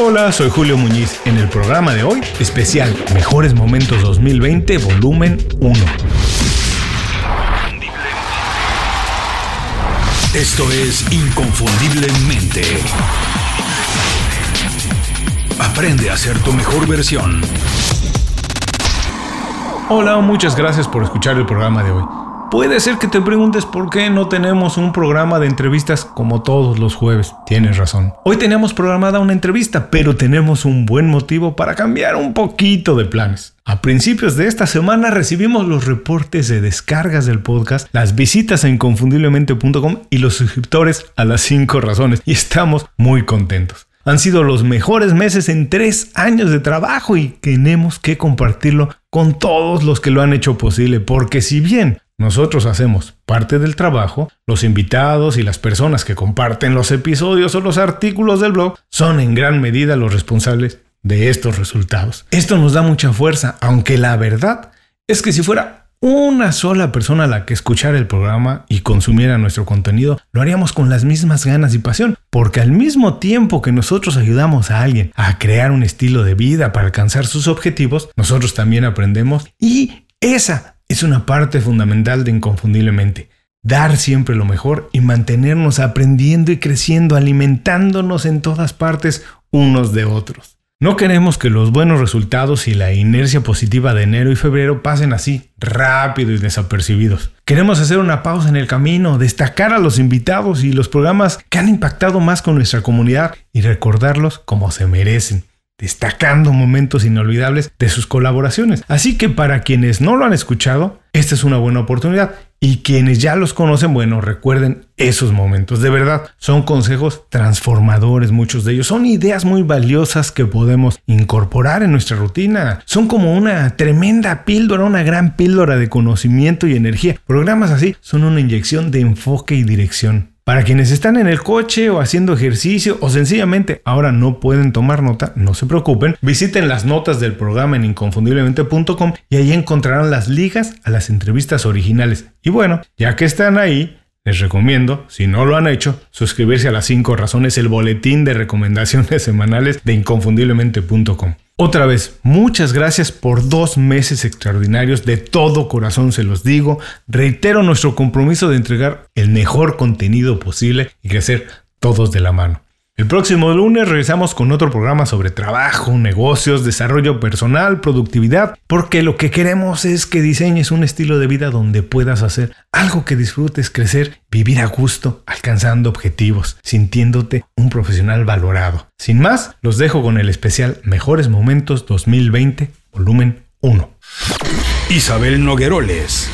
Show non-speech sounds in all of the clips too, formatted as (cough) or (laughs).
Hola, soy Julio Muñiz. En el programa de hoy, especial Mejores Momentos 2020, volumen 1. Esto es Inconfundiblemente. Aprende a ser tu mejor versión. Hola, muchas gracias por escuchar el programa de hoy. Puede ser que te preguntes por qué no tenemos un programa de entrevistas como todos los jueves. Tienes razón. Hoy tenemos programada una entrevista, pero tenemos un buen motivo para cambiar un poquito de planes. A principios de esta semana recibimos los reportes de descargas del podcast, las visitas a inconfundiblemente.com y los suscriptores a las 5 razones. Y estamos muy contentos. Han sido los mejores meses en tres años de trabajo y tenemos que compartirlo con todos los que lo han hecho posible, porque si bien nosotros hacemos parte del trabajo, los invitados y las personas que comparten los episodios o los artículos del blog son en gran medida los responsables de estos resultados. Esto nos da mucha fuerza, aunque la verdad es que si fuera una sola persona la que escuchara el programa y consumiera nuestro contenido, lo haríamos con las mismas ganas y pasión, porque al mismo tiempo que nosotros ayudamos a alguien a crear un estilo de vida para alcanzar sus objetivos, nosotros también aprendemos y esa es una parte fundamental de Inconfundiblemente. Dar siempre lo mejor y mantenernos aprendiendo y creciendo, alimentándonos en todas partes unos de otros. No queremos que los buenos resultados y la inercia positiva de enero y febrero pasen así, rápido y desapercibidos. Queremos hacer una pausa en el camino, destacar a los invitados y los programas que han impactado más con nuestra comunidad y recordarlos como se merecen destacando momentos inolvidables de sus colaboraciones. Así que para quienes no lo han escuchado, esta es una buena oportunidad. Y quienes ya los conocen, bueno, recuerden esos momentos. De verdad, son consejos transformadores, muchos de ellos. Son ideas muy valiosas que podemos incorporar en nuestra rutina. Son como una tremenda píldora, una gran píldora de conocimiento y energía. Programas así son una inyección de enfoque y dirección. Para quienes están en el coche o haciendo ejercicio o sencillamente ahora no pueden tomar nota, no se preocupen, visiten las notas del programa en inconfundiblemente.com y ahí encontrarán las ligas a las entrevistas originales. Y bueno, ya que están ahí, les recomiendo, si no lo han hecho, suscribirse a las 5 razones, el boletín de recomendaciones (laughs) semanales de inconfundiblemente.com. Otra vez, muchas gracias por dos meses extraordinarios, de todo corazón se los digo. Reitero nuestro compromiso de entregar el mejor contenido posible y crecer todos de la mano. El próximo lunes regresamos con otro programa sobre trabajo, negocios, desarrollo personal, productividad, porque lo que queremos es que diseñes un estilo de vida donde puedas hacer algo que disfrutes, crecer, vivir a gusto, alcanzando objetivos, sintiéndote un profesional valorado. Sin más, los dejo con el especial Mejores Momentos 2020, volumen 1. Isabel Nogueroles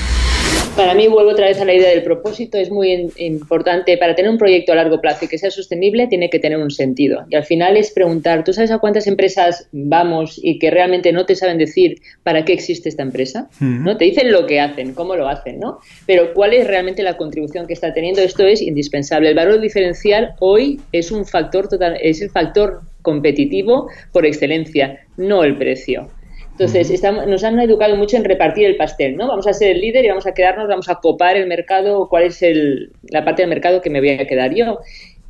para mí, vuelvo otra vez a la idea del propósito, es muy importante. Para tener un proyecto a largo plazo y que sea sostenible, tiene que tener un sentido. Y al final es preguntar, ¿tú sabes a cuántas empresas vamos y que realmente no te saben decir para qué existe esta empresa? ¿No? Te dicen lo que hacen, cómo lo hacen, ¿no? Pero ¿cuál es realmente la contribución que está teniendo? Esto es indispensable. El valor diferencial hoy es un factor total, es el factor competitivo por excelencia, no el precio. Entonces, nos han educado mucho en repartir el pastel, ¿no? Vamos a ser el líder y vamos a quedarnos, vamos a copar el mercado, cuál es el, la parte del mercado que me voy a quedar yo.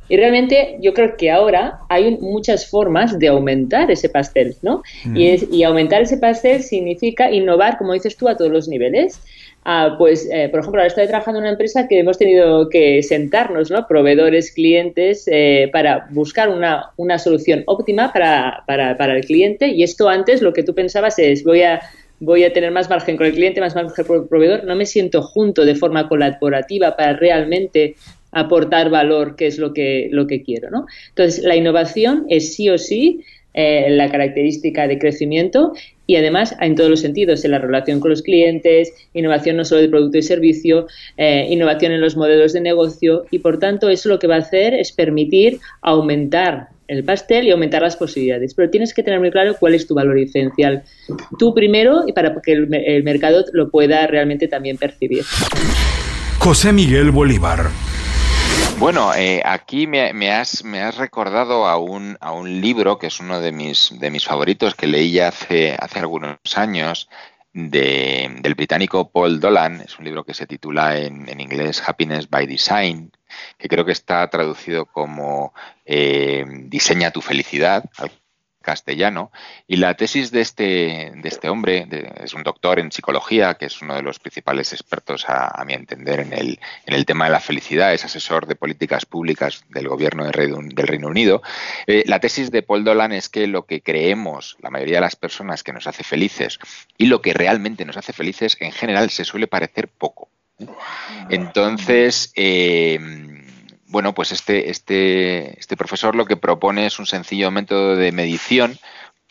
Y realmente yo creo que ahora hay muchas formas de aumentar ese pastel, ¿no? y, y, aumentar ese pastel significa innovar, como dices tú, a todos los niveles pues, eh, por ejemplo, ahora estoy trabajando en una empresa que hemos tenido que sentarnos, ¿no? Proveedores, clientes, eh, para buscar una, una solución óptima para, para, para, el cliente. Y esto antes lo que tú pensabas es, voy a, voy a tener más margen con el cliente, más margen con el proveedor. No me siento junto de forma colaborativa para realmente aportar valor, que es lo que, lo que quiero, ¿no? Entonces, la innovación es sí o sí eh, la característica de crecimiento y además en todos los sentidos, en la relación con los clientes, innovación no solo de producto y servicio, eh, innovación en los modelos de negocio y por tanto eso lo que va a hacer es permitir aumentar el pastel y aumentar las posibilidades. Pero tienes que tener muy claro cuál es tu valor diferencial. Tú primero y para que el, el mercado lo pueda realmente también percibir. José Miguel Bolívar. Bueno, eh, aquí me, has, me has recordado a un, a un libro que es uno de mis, de mis favoritos que leí hace, hace algunos años de, del británico Paul Dolan. Es un libro que se titula en, en inglés Happiness by Design, que creo que está traducido como eh, Diseña tu felicidad, castellano. Y la tesis de este, de este hombre, es un doctor en psicología, que es uno de los principales expertos, a, mi entender, en el, en el tema de la felicidad, es asesor de políticas públicas del gobierno del Reino Unido. Eh, la tesis de Paul Dolan es que lo que creemos, la mayoría de las personas, que nos hace felices y lo que realmente nos hace felices, en general se suele parecer poco. Entonces, eh, bueno, pues este, este, este profesor lo que propone es un sencillo método de medición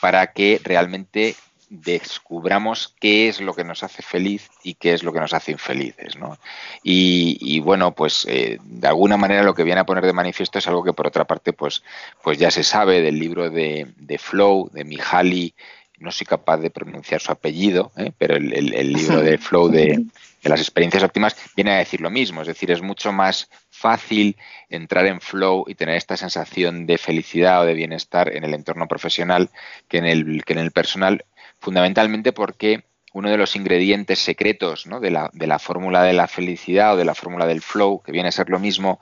para que realmente descubramos qué es lo que nos hace feliz y qué es lo que nos hace infelices. ¿no? Y, bueno, pues eh, de alguna manera lo que viene a poner de manifiesto es algo que por otra parte pues, pues ya se sabe del libro de, de Flow, de Mihaly, no soy capaz de pronunciar su apellido, ¿eh? pero el, el, libro (laughs) de Flow de, de las experiencias óptimas viene a decir lo mismo, es decir, es mucho más fácil entrar en flow y tener esta sensación de felicidad o de bienestar en el entorno profesional que en el, que en el personal, fundamentalmente porque uno de los ingredientes secretos de, la, de la fórmula de la felicidad o de la fórmula del flow, que viene a ser lo mismo,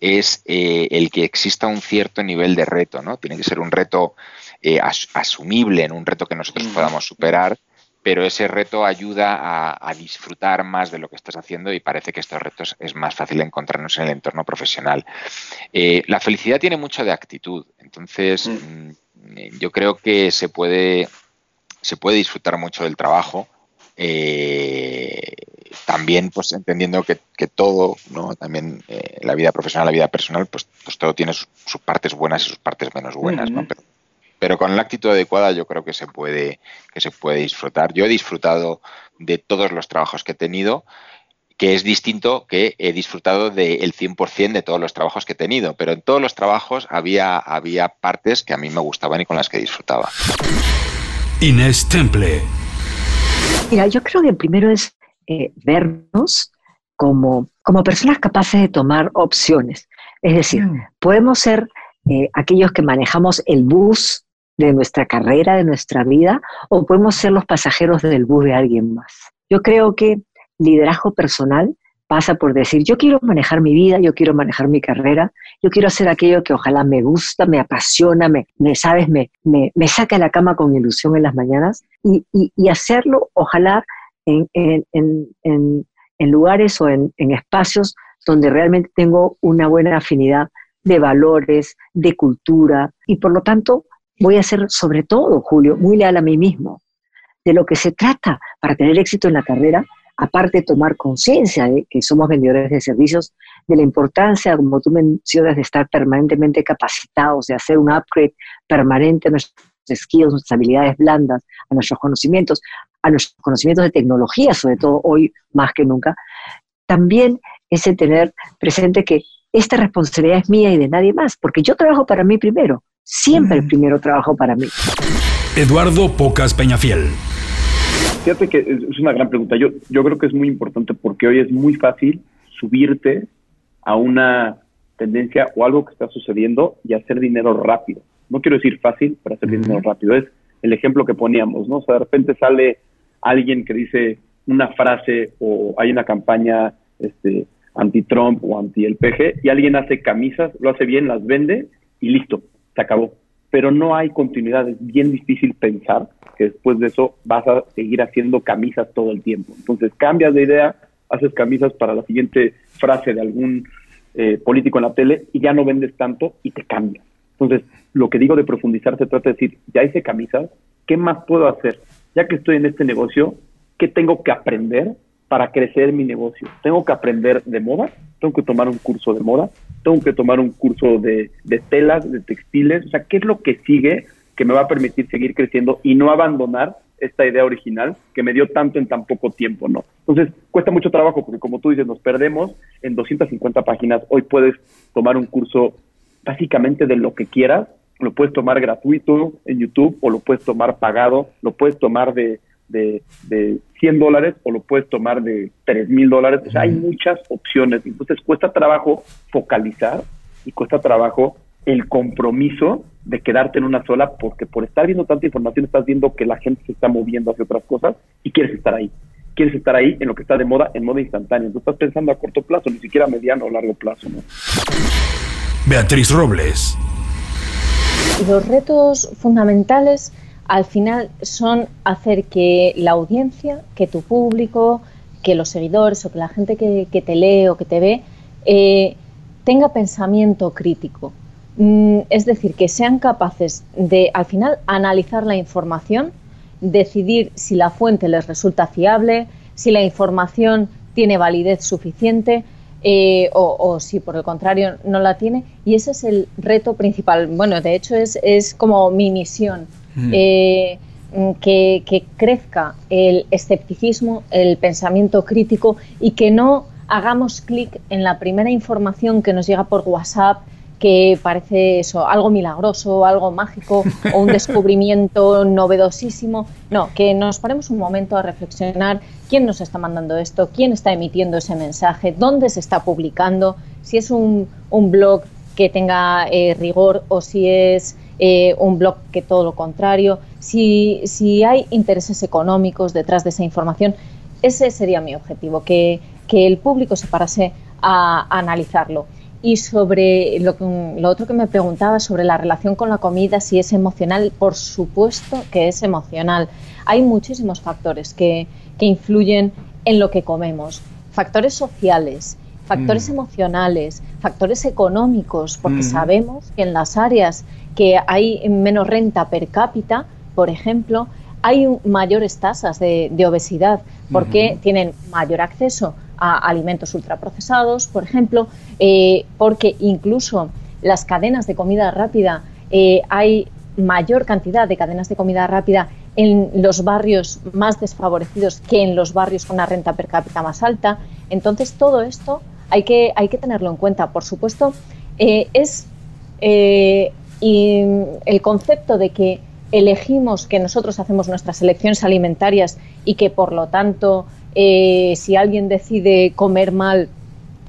es eh, el que exista un cierto nivel de reto, ¿no? Tiene que ser un reto eh, asumible, en un reto que nosotros podamos superar pero ese reto ayuda a, disfrutar más de lo que estás haciendo y parece que estos retos es más fácil encontrarnos en el entorno profesional. Eh, la felicidad tiene mucho de actitud, entonces mm. Mm, yo creo que se puede, se puede disfrutar mucho del trabajo. Eh, también pues entendiendo que, todo, ¿no? También eh, la vida profesional, la vida personal, pues, pues todo tiene sus, partes buenas y sus partes menos buenas, ¿no? pero con la actitud adecuada yo creo que se puede, que se puede disfrutar. Yo he disfrutado de todos los trabajos que he tenido, que es distinto que he disfrutado del 100% de todos los trabajos que he tenido, pero en todos los trabajos había, había partes que a mí me gustaban y con las que disfrutaba. Inés Temple. Mira, yo creo que primero es eh, vernos como, como personas capaces de tomar opciones. Es decir, mm. podemos ser eh, aquellos que manejamos el bus de nuestra carrera, de nuestra vida, o podemos ser los pasajeros del bus de alguien más. Yo creo que liderazgo personal pasa por decir, yo quiero manejar mi vida, yo quiero manejar mi carrera, yo quiero hacer aquello que ojalá me gusta, me apasiona, me, me sabes, me, me, saca de la cama con ilusión en las mañanas y, y, hacerlo ojalá en, en, en, en lugares o en, espacios donde realmente tengo una buena afinidad de valores, de cultura y por lo tanto voy a ser sobre todo, Julio, muy leal a mí mismo. De lo que se trata para tener éxito en la carrera, aparte de tomar conciencia de que somos vendedores de servicios, de la importancia, como tú mencionas, de estar permanentemente capacitados, de hacer un upgrade permanente a nuestros skills, nuestras habilidades blandas, a nuestros conocimientos, a nuestros conocimientos de tecnología, sobre todo hoy más que nunca, también es el tener presente que esta responsabilidad es mía y de nadie más, porque yo trabajo para mí primero, Siempre el mm. primero trabajo para mí. Eduardo Pocas Peñafiel. Fíjate que es una gran pregunta. Yo, yo creo que es muy importante porque hoy es muy fácil subirte a una tendencia o algo que está sucediendo y hacer dinero rápido. No quiero decir fácil, pero hacer dinero rápido. Es el ejemplo que poníamos, ¿no? O sea, de repente sale alguien que dice una frase o hay una campaña este, anti-Trump o anti-el PG y alguien hace camisas, lo hace bien, las vende y listo se acabó. Pero no hay continuidad, es bien difícil pensar que después de eso vas a seguir haciendo camisas todo el tiempo. Entonces cambias de idea, haces camisas para la siguiente frase de algún eh, político en la tele y ya no vendes tanto y te cambias. Entonces, lo que digo de profundizar se trata de decir, ya hice camisas, ¿qué más puedo hacer? Ya que estoy en este negocio, ¿qué tengo que aprender para crecer mi negocio? Tengo que aprender de moda, tengo que tomar un curso de moda, tengo que tomar un curso de, telas, de textiles, o sea, ¿qué es lo que sigue que me va a permitir seguir creciendo y no abandonar esta idea original que me dio tanto en tan poco tiempo, ¿no? Entonces, cuesta mucho trabajo porque como tú dices, nos perdemos en 250 páginas. Hoy puedes tomar un curso básicamente de lo que quieras, lo puedes tomar gratuito en YouTube o lo puedes tomar pagado, lo puedes tomar de de, de 100 dólares o lo puedes tomar de 3 mil dólares. O sea, hay muchas opciones. Entonces cuesta trabajo focalizar y cuesta trabajo el compromiso de quedarte en una sola porque por estar viendo tanta información estás viendo que la gente se está moviendo hacia otras cosas y quieres estar ahí. Quieres estar ahí en lo que está de moda, en moda instantánea. Entonces estás pensando a corto plazo, ni siquiera a mediano o largo plazo. ¿no? Beatriz Robles. los retos fundamentales al final son hacer que la audiencia, que tu público, que los seguidores o que la gente que, te lee o que te ve eh, tenga pensamiento crítico. Mm, es decir, que sean capaces de al final analizar la información, decidir si la fuente les resulta fiable, si la información tiene validez suficiente eh, o, si por el contrario no la tiene. Y ese es el reto principal. Bueno, de hecho es, es como mi misión. Mm. Eh, que, crezca el escepticismo, el pensamiento crítico y que no hagamos clic en la primera información que nos llega por WhatsApp que parece eso, algo milagroso, algo mágico o un (laughs) descubrimiento novedosísimo. No, que nos paremos un momento a reflexionar quién nos está mandando esto, quién está emitiendo ese mensaje, dónde se está publicando, si es un, blog que tenga eh, rigor o si es eh, un blog que todo lo contrario, si, si hay intereses económicos detrás de esa información. Ese sería mi objetivo, que, que el público se parase a analizarlo. Y sobre lo, lo, otro que me preguntaba sobre la relación con la comida, si es emocional, por supuesto que es emocional. Hay muchísimos factores que, que influyen en lo que comemos. Factores sociales, factores mm. emocionales, factores económicos, porque mm. sabemos que en las áreas que hay menos renta per cápita, por ejemplo, hay mayores tasas de, obesidad porque tienen mayor acceso a alimentos ultraprocesados, por ejemplo, eh, porque incluso las cadenas de comida rápida, eh, hay mayor cantidad de cadenas de comida rápida en los barrios más desfavorecidos que en los barrios con una renta per cápita más alta. Entonces, todo esto hay que, hay que tenerlo en cuenta. Por supuesto, eh, es el concepto de que elegimos que nosotros hacemos nuestras elecciones alimentarias y que por lo tanto eh, si alguien decide comer mal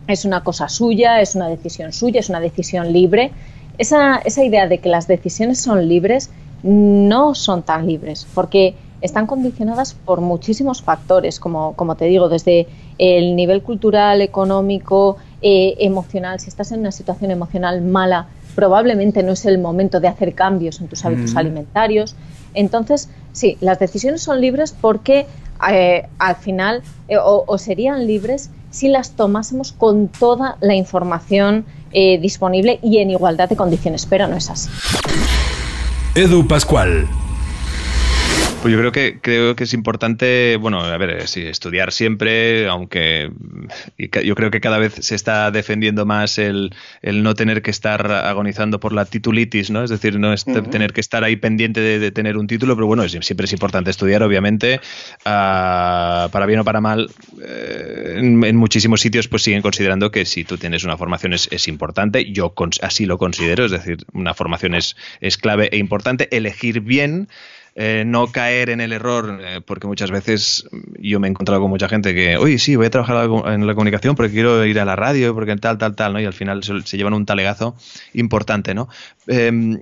es una cosa suya, es una decisión suya, es una decisión libre. Esa, esa idea de que las decisiones son libres no son tan libres porque están condicionadas por muchísimos factores, como, como te digo, desde el nivel cultural, económico, eh, emocional. Si estás en una situación emocional mala, probablemente no es el momento de hacer cambios en tus hábitos alimentarios. Entonces, sí, las decisiones son libres porque eh, al final eh, o, serían libres si las tomásemos con toda la información eh, disponible y en igualdad de condiciones, pero no es así. Edu Pascual. Pues yo creo que creo que es importante, bueno, a ver, sí, estudiar siempre, aunque yo creo que cada vez se está defendiendo más el, no tener que estar agonizando por la titulitis, ¿no? Es decir, no es tener que estar ahí pendiente de, tener un título, pero bueno, siempre es importante estudiar, obviamente, ah, para bien o para mal. Eh, en, muchísimos sitios, pues siguen considerando que si tú tienes una formación es, importante. Yo así lo considero, es decir, una formación es, es clave e importante. Elegir bien eh, no caer en el error, eh, porque muchas veces yo me he encontrado con mucha gente que, oye, sí, voy a trabajar en la comunicación porque quiero ir a la radio, porque tal, tal, tal, ¿no? Y al final se, llevan un talegazo importante, ¿no? Em,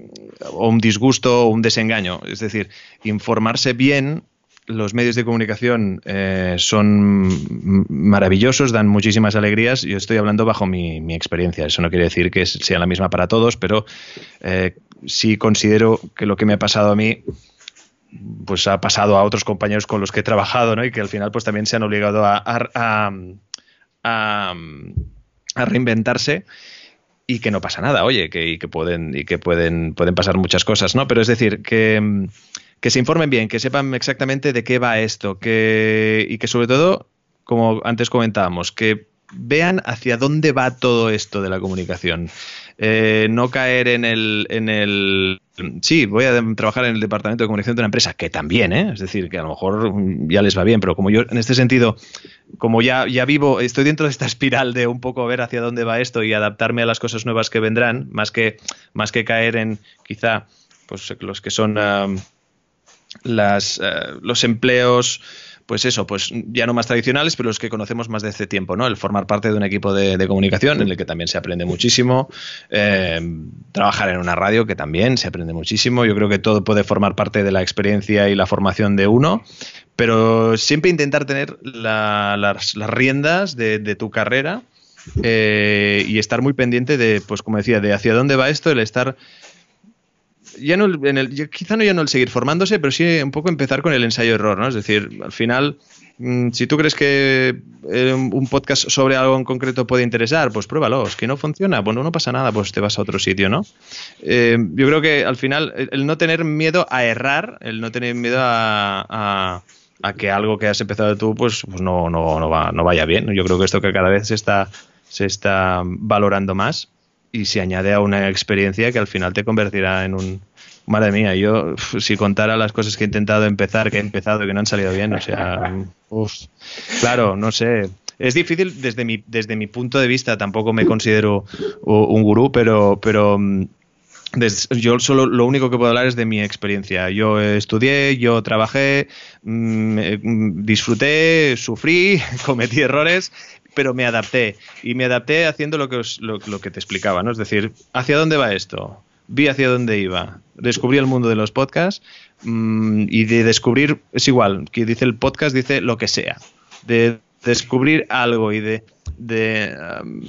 o un disgusto o un desengaño. Es decir, informarse bien los medios de comunicación eh, son maravillosos, dan muchísimas alegrías. Yo estoy hablando bajo mi, mi, experiencia. Eso no quiere decir que sea la misma para todos, pero sí considero que lo que me ha pasado a mí pues ha pasado a otros compañeros con los que he trabajado, ¿no? Y que al final pues también se han obligado a, reinventarse y que no pasa nada, oye, que, y que pueden, y que pueden, pueden pasar muchas cosas, ¿no? Pero es decir, que, que se informen bien, que sepan exactamente de qué va esto, que, y que sobre todo, como antes comentábamos, que vean hacia dónde va todo esto de la comunicación. Eh, no caer en el, en el... Sí, voy a trabajar en el departamento de comunicación de una empresa, que también, ¿eh? es decir, que a lo mejor ya les va bien, pero como yo en este sentido, como ya, ya vivo, estoy dentro de esta espiral de un poco ver hacia dónde va esto y adaptarme a las cosas nuevas que vendrán, más que, más que caer en quizá pues los que son las, eh, los empleos pues eso, pues ya no más tradicionales, pero los que conocemos más de hace tiempo, ¿no? El formar parte de un equipo de, comunicación en el que también se aprende muchísimo, eh, trabajar en una radio que también se aprende muchísimo. Yo creo que todo puede formar parte de la experiencia y la formación de uno, pero siempre intentar tener las, riendas de, tu carrera eh, y estar muy pendiente de, pues como decía, de hacia dónde va esto, el estar ya no en el, quizá no ya no el seguir formándose, pero sí un poco empezar con el ensayo-error, ¿no? Es decir, al final, mm, si tú crees que eh, un podcast sobre algo en concreto puede interesar, pues pruébalo. Es que no funciona, bueno, no pasa nada, pues te vas a otro sitio, ¿no? Eh, yo creo que al final, el, no tener miedo a errar, el no tener miedo a, que algo que has empezado tú, pues, pues no, no, no, va, no vaya bien. Yo creo que esto que cada vez se está, se está valorando más y se añade a una experiencia que al final te convertirá en un... Madre mía, yo si contara las cosas que he intentado empezar, que he empezado y que no han salido bien, o sea, claro, no sé. Es difícil desde mi, desde mi punto de vista, tampoco me considero un gurú, pero, pero mm, yo solo lo único que puedo hablar es de mi experiencia. Yo estudié, yo trabajé, mm, mm, disfruté, sufrí, (laughs) cometí errores pero me adapté. Y me adapté haciendo lo que, lo, que te explicaba, ¿no? Es decir, ¿hacia dónde va esto? Vi hacia dónde iba. Descubrí el mundo de los podcasts mm, y de descubrir, es igual, que dice el podcast, dice lo que sea. Descubrir algo y de, um,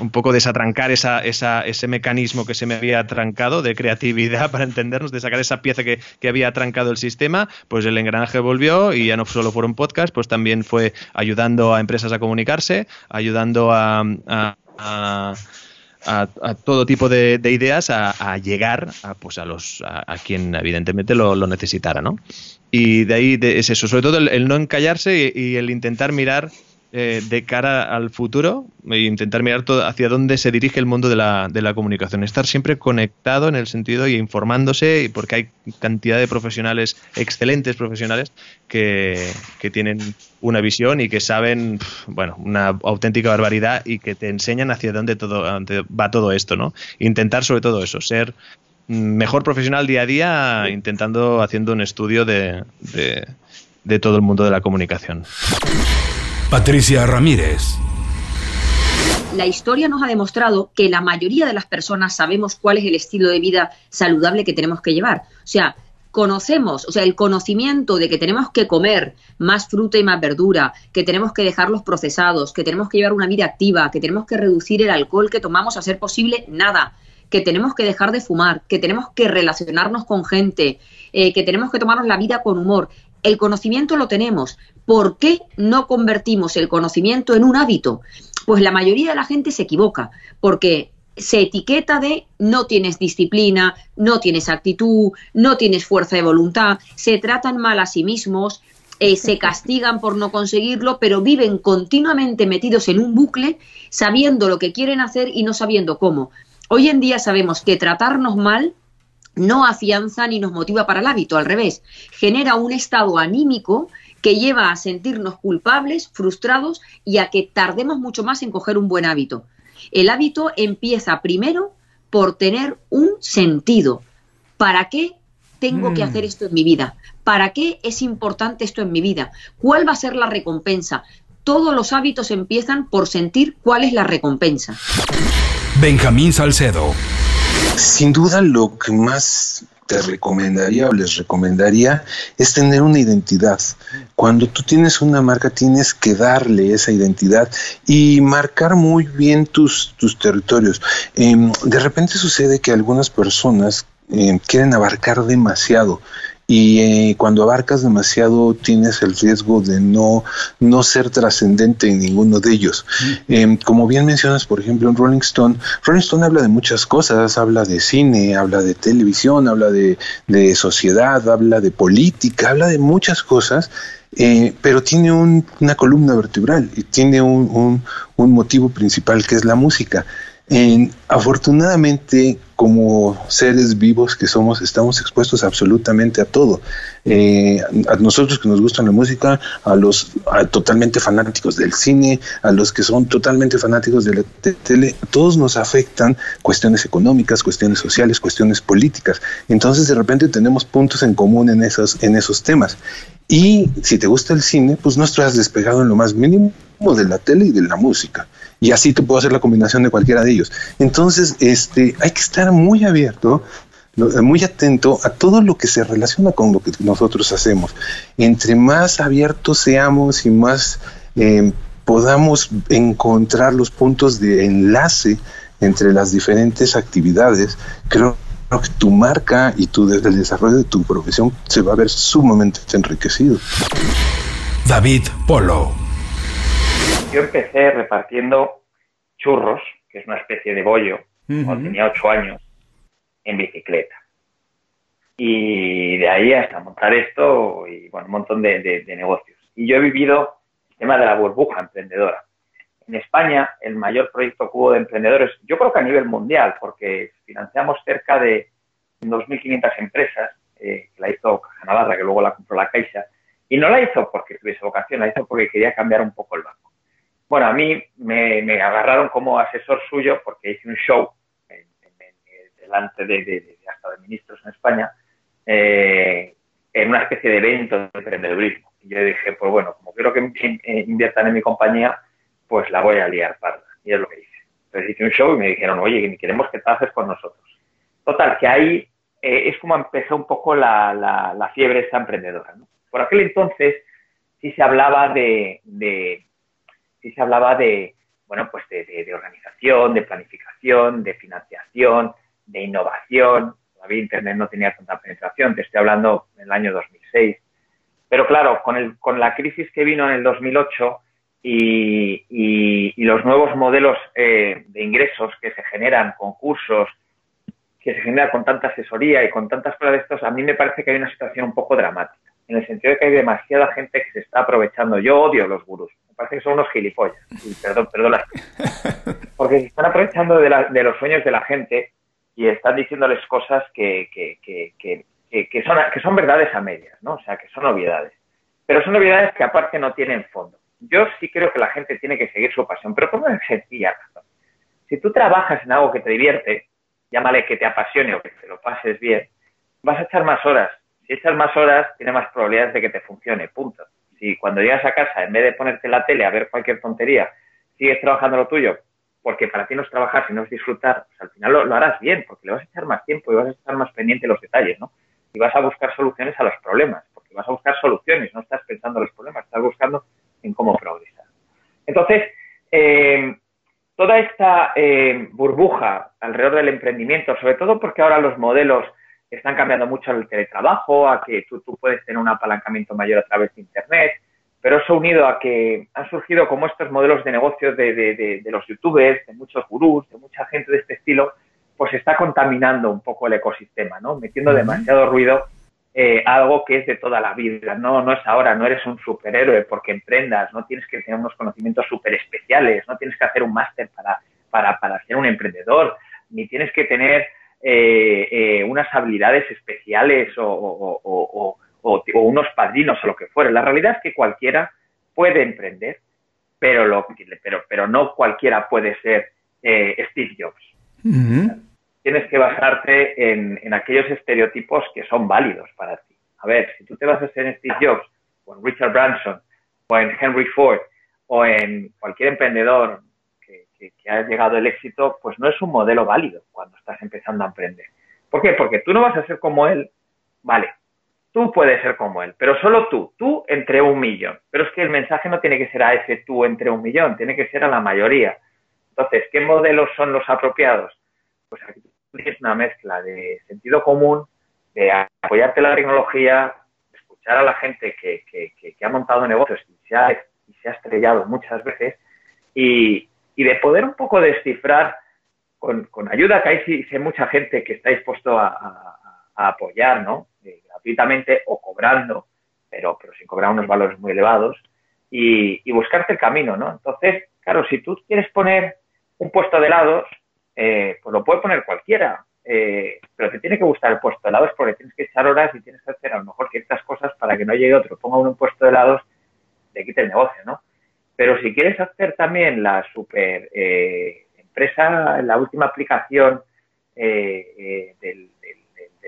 un poco desatrancar esa, esa, ese mecanismo que se me había atrancado de creatividad (laughs) para entendernos, de sacar esa pieza que, había atrancado el sistema, pues el engranaje volvió y ya no solo fueron podcast, pues también fue ayudando a empresas a comunicarse, ayudando a, todo tipo de, de ideas a, llegar a, pues a, los, a, quien evidentemente lo, lo necesitara, ¿no? Y de ahí es eso, sobre todo el, no encallarse y, el intentar mirar eh, de cara al futuro e intentar mirar todo hacia dónde se dirige el mundo de la, de la comunicación. Estar siempre conectado en el sentido y informándose, porque hay cantidad de profesionales, excelentes profesionales, que, que tienen una visión y que saben, bueno, una auténtica barbaridad y que te enseñan hacia dónde todo va todo esto, ¿no? Intentar sobre todo eso, ser mejor profesional día a día intentando, haciendo un estudio de, de, todo el mundo de la comunicación. Patricia Ramírez. La historia nos ha demostrado que la mayoría de las personas sabemos cuál es el estilo de vida saludable que tenemos que llevar. O sea, conocemos, o sea, el conocimiento de que tenemos que comer más fruta y más verdura, que tenemos que dejar los procesados, que tenemos que llevar una vida activa, que tenemos que reducir el alcohol que tomamos a ser posible, nada que tenemos que dejar de fumar, que tenemos que relacionarnos con gente, eh, que tenemos que tomarnos la vida con humor. El conocimiento lo tenemos. ¿Por qué no convertimos el conocimiento en un hábito? Pues la mayoría de la gente se equivoca, porque se etiqueta de no tienes disciplina, no tienes actitud, no tienes fuerza de voluntad, se tratan mal a sí mismos, eh, se castigan por no conseguirlo, pero viven continuamente metidos en un bucle, sabiendo lo que quieren hacer y no sabiendo cómo. Hoy en día sabemos que tratarnos mal no afianza ni nos motiva para el hábito, al revés, genera un estado anímico que lleva a sentirnos culpables, frustrados y a que tardemos mucho más en coger un buen hábito. El hábito empieza primero por tener un sentido. ¿Para qué tengo que mm. hacer esto en mi vida? ¿Para qué es importante esto en mi vida? ¿Cuál va a ser la recompensa? Todos los hábitos empiezan por sentir cuál es la recompensa. Benjamín Salcedo. Sin duda lo que más te recomendaría o les recomendaría es tener una identidad. Cuando tú tienes una marca tienes que darle esa identidad y marcar muy bien tus, tus territorios. Em, de repente sucede que algunas personas em, quieren abarcar demasiado y eh, cuando abarcas demasiado tienes el riesgo de no, no ser trascendente en ninguno de ellos. Em, como bien mencionas, por ejemplo, en Rolling Stone, Rolling Stone habla de muchas cosas, habla de cine, habla de televisión, habla de, sociedad, habla de política, habla de muchas cosas. Eh, pero tiene una columna vertebral y tiene un, un motivo principal que es la música afortunadamente, como seres vivos que somos, estamos expuestos absolutamente a todo. Eh, a nosotros que nos gusta la música, a los totalmente fanáticos del cine, a los que son totalmente fanáticos de la tele, todos nos afectan cuestiones económicas, cuestiones sociales, cuestiones políticas. Entonces, de repente tenemos puntos en común en esos, en esos temas. Y si te gusta el cine, pues no estás despegado en lo más mínimo de la tele y de la música y así te puedo hacer la combinación de cualquiera de ellos. Entonces, este, hay que estar muy abierto, muy atento a todo lo que se relaciona con lo que nosotros hacemos. Entre más abiertos seamos y más eh, podamos encontrar los puntos de enlace entre las diferentes actividades, creo que tu marca y tu, desde el desarrollo de tu profesión se va a ver sumamente enriquecido. David Polo. Yo empecé repartiendo churros, que es una especie de bollo, cuando tenía ocho años, en bicicleta. Y de ahí hasta montar esto y bueno, un montón de, de negocios. Y yo he vivido el tema de la burbuja emprendedora. En España, el mayor proyecto hubo de emprendedores, yo creo que a nivel mundial, porque financiamos cerca de 2.500 empresas, eh, que la hizo Caja Navarra, que luego la compró la Caixa, y no la hizo porque tuviese vocación, la hizo porque quería cambiar un poco el banco. Bueno, a mí me, agarraron como asesor suyo porque hice un show delante de, hasta de ministros en España, eh, en una especie de evento de emprendedurismo. Y yo dije, pues bueno, como quiero que inviertan en mi compañía, pues la voy a liar parda. Y es lo que hice. Entonces hice un show y me dijeron, oye, queremos que trabajes con nosotros. Total, que ahí eh, es como empezó un poco la, fiebre esta emprendedora. Por aquel entonces sí se hablaba de sí se hablaba de, bueno, pues de, organización, de planificación, de financiación, de innovación. Todavía Internet no tenía tanta penetración, te estoy hablando en el año 2006. Pero claro, con, el, con la crisis que vino en el 2008, y, los nuevos modelos eh, de ingresos que se generan, concursos, que se generan con tanta asesoría y con tantas cosas de estos, a mí me parece que hay una situación un poco dramática, en el sentido de que hay demasiada gente que se está aprovechando. Yo odio los gurús, parece que son unos gilipollas, y perdón, porque se están aprovechando de, los sueños de la gente y están diciéndoles cosas que, que, que, son, que son verdades a medias, ¿no? O sea, que son obviedades. Pero son obviedades que aparte no tienen fondo yo sí creo que la gente tiene que seguir su pasión, pero por una sencilla razón. Si tú trabajas en algo que te divierte, llámale que te apasione o que te lo pases bien, vas a echar más horas. Si echas más horas, tiene más probabilidades de que te funcione, punto. Si cuando llegas a casa, en vez de ponerte la tele a ver cualquier tontería, sigues trabajando lo tuyo, porque para ti no es trabajar, sino es disfrutar, pues al final lo, harás bien, porque le vas a echar más tiempo y vas a estar más pendiente de los detalles, ¿no? Y vas a buscar soluciones a los problemas, porque vas a buscar soluciones, no estás pensando en los problemas, estás buscando en cómo progresar. Entonces, eh, toda esta eh, burbuja alrededor del emprendimiento, sobre todo porque ahora los modelos están cambiando mucho al teletrabajo, a que tú, puedes tener un apalancamiento mayor a través de Internet, pero eso unido a que han surgido como estos modelos de negocios de, los youtubers, de muchos gurús, de mucha gente de este estilo, pues está contaminando un poco el ecosistema, ¿no? Metiendo demasiado ruido eh, algo que es de toda la vida, no, no es ahora, no eres un superhéroe porque emprendas, no tienes que tener unos conocimientos súper especiales, no tienes que hacer un máster para, para, para, ser un emprendedor, ni tienes que tener eh, eh, unas habilidades especiales o, o, o, unos padrinos o lo que fuera. La realidad es que cualquiera puede emprender, pero, lo, pero, pero no cualquiera puede ser Steve Jobs tienes que basarte en, aquellos estereotipos que son válidos para ti. A ver, si tú te basas en Steve Jobs, o en Richard Branson, o en Henry Ford, o en cualquier emprendedor que, que, haya llegado al éxito, pues no es un modelo válido cuando estás empezando a emprender. ¿Por qué? Porque tú no vas a ser como él, vale, tú puedes ser como él, pero solo tú, tú entre un millón. Pero es que el mensaje no tiene que ser a ese tú entre un millón, tiene que ser a la mayoría. Entonces, ¿qué modelos son los apropiados? Pues aquí es una mezcla de sentido común, de apoyarte la tecnología, escuchar a la gente que, ha montado negocios y se ha, y se ha estrellado muchas veces y, de poder un poco descifrar con, ayuda, que hay sí, mucha gente que está dispuesto a, apoyar, ¿no? Eh, gratuitamente o cobrando, pero, pero sin cobrar unos valores muy elevados, y, y, buscarte el camino, ¿no? Entonces, claro, si tú quieres poner un puesto de helados, eh, pues lo puede poner cualquiera, eh, pero te tiene que gustar el puesto de helados porque tienes que echar horas y tienes que hacer a lo mejor ciertas cosas para que no llegue otro, ponga uno un puesto de helados, le quite el negocio, ¿no? Pero si quieres hacer también la super eh, empresa, la última aplicación del,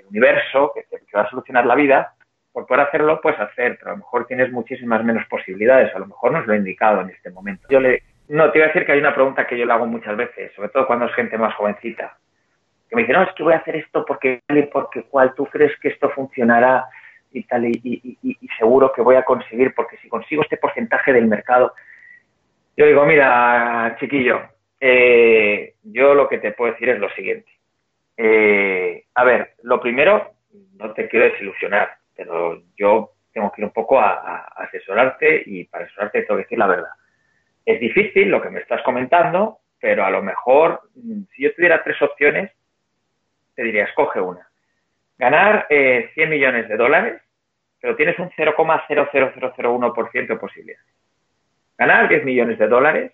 universo que, va a solucionar la vida, por poder hacerlo, puedes hacer, pero a lo mejor tienes muchísimas menos posibilidades, a lo mejor no es lo indicado en este momento. Yo le, no, te iba a decir que hay una pregunta que yo le hago muchas veces, sobre todo cuando es gente más jovencita, que me dice, no, es que voy a hacer esto porque y porque cual tú crees que esto funcionará y tal, y, seguro que voy a conseguir, porque si consigo este porcentaje del mercado, yo digo, mira, chiquillo, eh, yo lo que te puedo decir es lo siguiente. Eh, a ver, lo primero, no te quiero desilusionar, pero yo tengo que ir un poco a, asesorarte y para asesorarte tengo que decir la verdad. Es difícil lo que me estás comentando, pero a lo mejor, mm, si yo tuviera tres opciones, te diría, escoge una. Ganar 100 eh, millones de dólares, pero tienes un 0,00001% de posibilidades. Ganar 10 millones de dólares,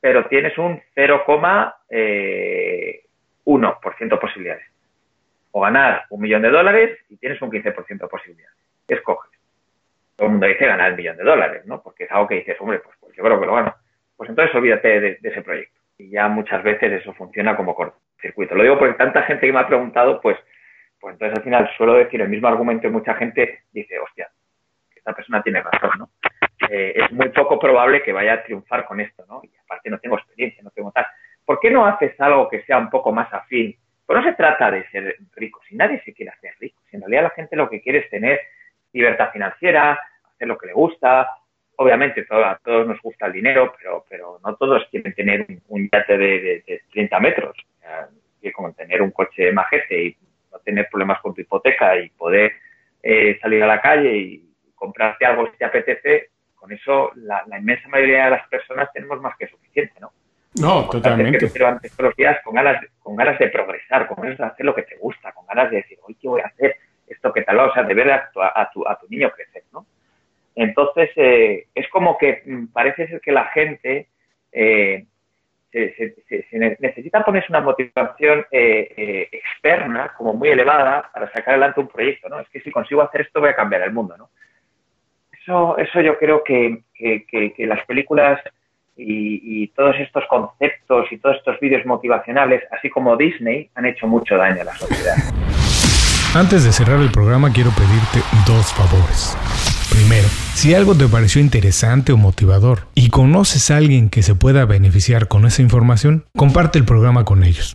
pero tienes un 0,1% eh, de posibilidades. O ganar un millón de dólares y tienes un 15% de posibilidades. ¿Qué escoges? Todo el mundo dice ganar el millón de dólares, ¿no? Porque es algo que dices, hombre, pues, pues yo creo que lo gano. Pues entonces olvídate de, ese proyecto. Y ya muchas veces eso funciona como cortocircuito. Lo digo porque tanta gente que me ha preguntado, pues, pues entonces al final suelo decir el mismo argumento y mucha gente dice, hostia, esta persona tiene razón, ¿no? Eh, es muy poco probable que vaya a triunfar con esto, ¿no? Y aparte no tengo experiencia, no tengo tal. ¿Por qué no haces algo que sea un poco más afín? Pues no se trata de ser rico, si nadie se quiere hacer rico, si en realidad la gente lo que quiere es tener libertad financiera, hacer lo que le gusta. Obviamente a todos nos gusta el dinero, pero, pero no todos quieren tener un, yate de, 30 metros. Como tener un coche majete y no tener problemas con tu hipoteca y poder eh, salir a la calle y comprarte algo si te apetece, con eso la, inmensa mayoría de las personas tenemos más que suficiente, ¿no? No, totalmente. Pero antes todos los días con ganas, con ganas de progresar, con ganas de hacer lo que te gusta, con ganas de decir, hoy qué voy a hacer, esto que tal, o sea, de ver a tu, a tu, a tu niño crecer, ¿no? Entonces, eh, es como que mm, parece ser que la gente eh, se, necesita ponerse una motivación eh, externa, como muy elevada, para sacar adelante un proyecto, ¿no? Es que si consigo hacer esto voy a cambiar el mundo, ¿no? Eso, eso yo creo que, las películas y, todos estos conceptos y todos estos vídeos motivacionales, así como Disney, han hecho mucho daño a la sociedad. Antes de cerrar el programa quiero pedirte dos favores. Primero, si algo te pareció interesante o motivador y conoces a alguien que se pueda beneficiar con esa información, comparte el programa con ellos.